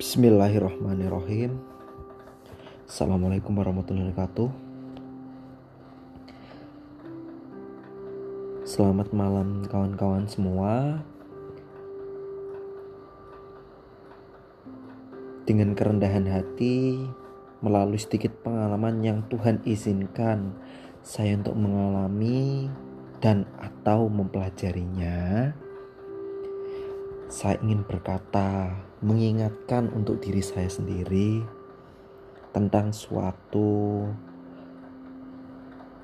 Bismillahirrahmanirrahim. Assalamualaikum warahmatullahi wabarakatuh. Selamat malam kawan-kawan semua. Dengan kerendahan hati Melalui sedikit pengalaman yang Tuhan izinkan Saya untuk mengalami dan atau mempelajarinya saya ingin berkata, mengingatkan untuk diri saya sendiri tentang suatu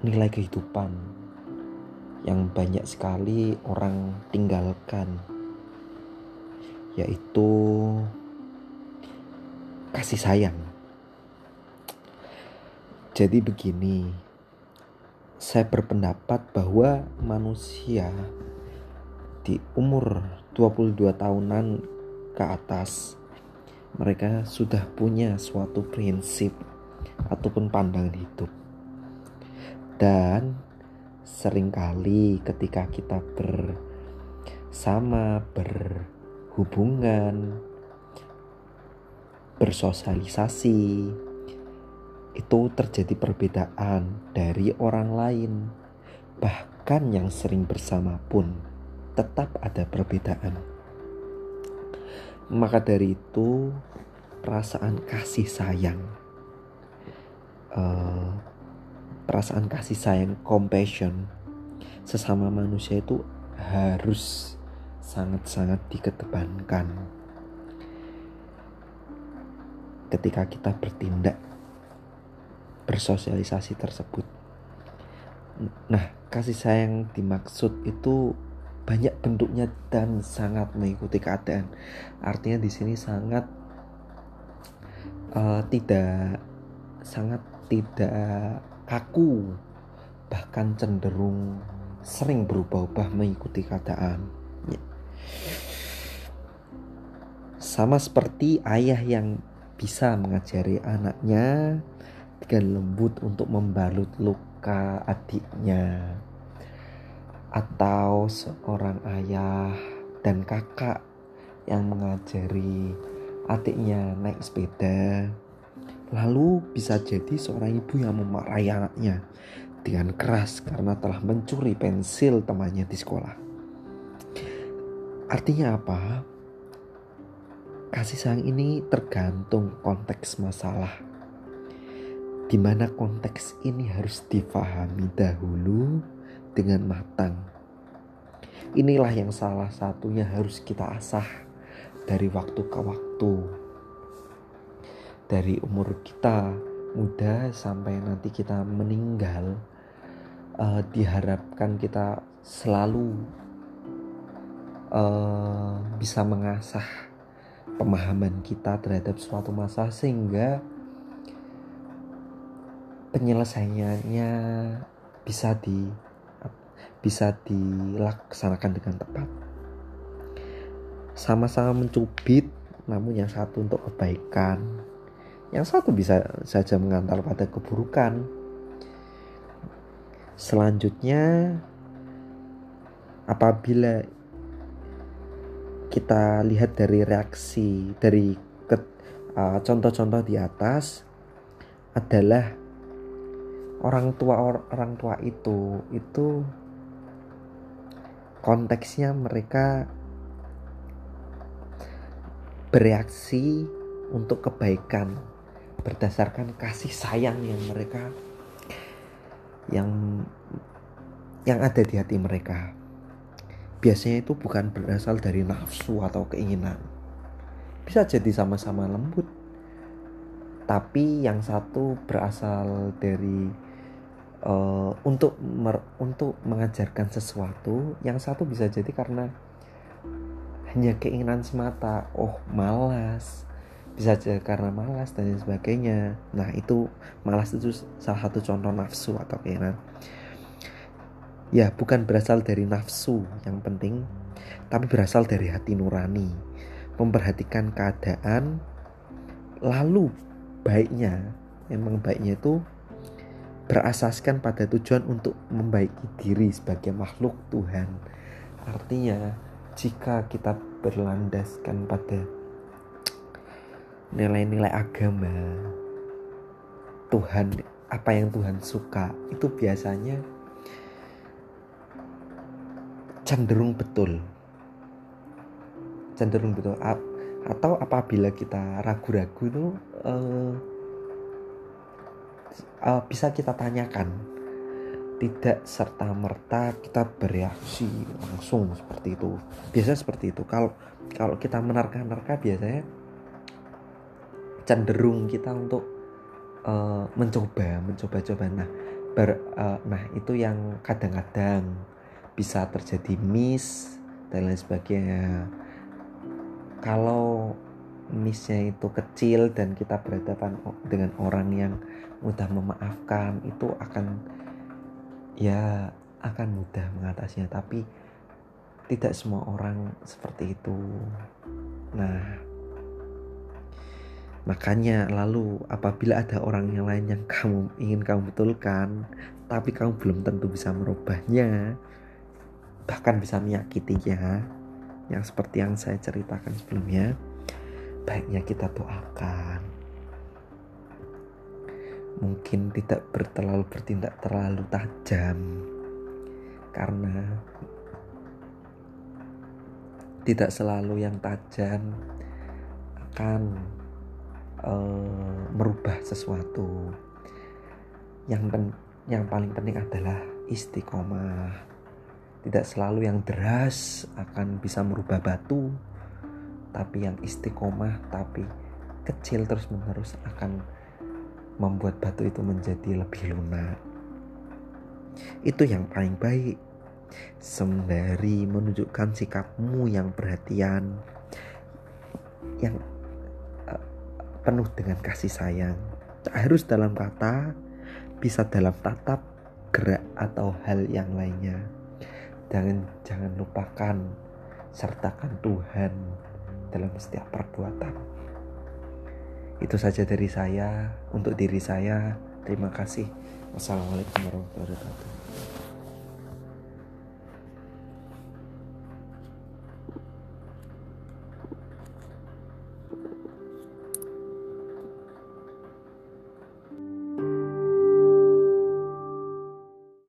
nilai kehidupan yang banyak sekali orang tinggalkan, yaitu kasih sayang. Jadi, begini, saya berpendapat bahwa manusia di umur 22 tahunan ke atas mereka sudah punya suatu prinsip ataupun pandangan hidup. Dan sering kali ketika kita bersama berhubungan bersosialisasi itu terjadi perbedaan dari orang lain. Bahkan yang sering bersama pun tetap ada perbedaan. Maka dari itu, perasaan kasih sayang, uh, perasaan kasih sayang, compassion sesama manusia itu harus sangat-sangat dikedepankan ketika kita bertindak bersosialisasi tersebut. Nah, kasih sayang dimaksud itu banyak bentuknya dan sangat mengikuti keadaan. Artinya di sini sangat uh, tidak sangat tidak kaku bahkan cenderung sering berubah-ubah mengikuti keadaan. Ya. Sama seperti ayah yang bisa mengajari anaknya dengan lembut untuk membalut luka adiknya atau seorang ayah dan kakak yang mengajari adiknya naik sepeda. Lalu bisa jadi seorang ibu yang memarahi anaknya dengan keras karena telah mencuri pensil temannya di sekolah. Artinya apa? Kasih sayang ini tergantung konteks masalah. Di mana konteks ini harus difahami dahulu dengan matang. Inilah yang salah satunya harus kita asah dari waktu ke waktu. Dari umur kita muda sampai nanti kita meninggal, uh, diharapkan kita selalu uh, bisa mengasah pemahaman kita terhadap suatu masalah sehingga penyelesaiannya bisa di bisa dilaksanakan dengan tepat. Sama-sama mencubit, namun yang satu untuk kebaikan, yang satu bisa saja mengantar pada keburukan. Selanjutnya, apabila kita lihat dari reaksi dari uh, contoh-contoh uh, di atas adalah orang tua orang tua itu itu konteksnya mereka bereaksi untuk kebaikan berdasarkan kasih sayang yang mereka yang yang ada di hati mereka. Biasanya itu bukan berasal dari nafsu atau keinginan. Bisa jadi sama-sama lembut tapi yang satu berasal dari uh, untuk mer untuk mengajarkan sesuatu yang satu bisa jadi karena hanya keinginan semata oh malas. Bisa jadi karena malas dan sebagainya. Nah itu malas itu salah satu contoh nafsu atau keinginan. Ya bukan berasal dari nafsu yang penting tapi berasal dari hati nurani. Memperhatikan keadaan lalu baiknya emang baiknya itu berasaskan pada tujuan untuk membaiki diri sebagai makhluk Tuhan. Artinya, jika kita berlandaskan pada nilai-nilai agama Tuhan apa yang Tuhan suka itu biasanya cenderung betul cenderung betul atau apabila kita ragu-ragu itu uh, uh, bisa kita tanyakan. Tidak serta merta kita bereaksi langsung seperti itu. Biasa seperti itu. Kalau kalau kita menerka-nerka biasanya cenderung kita untuk uh, mencoba mencoba-coba. Nah ber, uh, nah itu yang kadang-kadang bisa terjadi miss dan lain sebagainya. Kalau missnya itu kecil dan kita berhadapan dengan orang yang mudah memaafkan itu akan ya akan mudah mengatasinya. Tapi tidak semua orang seperti itu. Nah makanya lalu apabila ada orang yang lain yang kamu ingin kamu betulkan tapi kamu belum tentu bisa merubahnya bahkan bisa menyakitinya yang seperti yang saya ceritakan sebelumnya baiknya kita doakan mungkin tidak berterlalu bertindak terlalu tajam. Karena tidak selalu yang tajam akan uh, merubah sesuatu. Yang pen, yang paling penting adalah istiqomah. Tidak selalu yang deras akan bisa merubah batu tapi yang istiqomah tapi kecil terus menerus akan membuat batu itu menjadi lebih lunak. Itu yang paling baik. Sembari menunjukkan sikapmu yang perhatian, yang uh, penuh dengan kasih sayang. Harus dalam kata, bisa dalam tatap, gerak atau hal yang lainnya. Jangan jangan lupakan sertakan Tuhan dalam setiap perbuatan. Itu saja dari saya untuk diri saya. Terima kasih. Wassalamualaikum warahmatullahi wabarakatuh.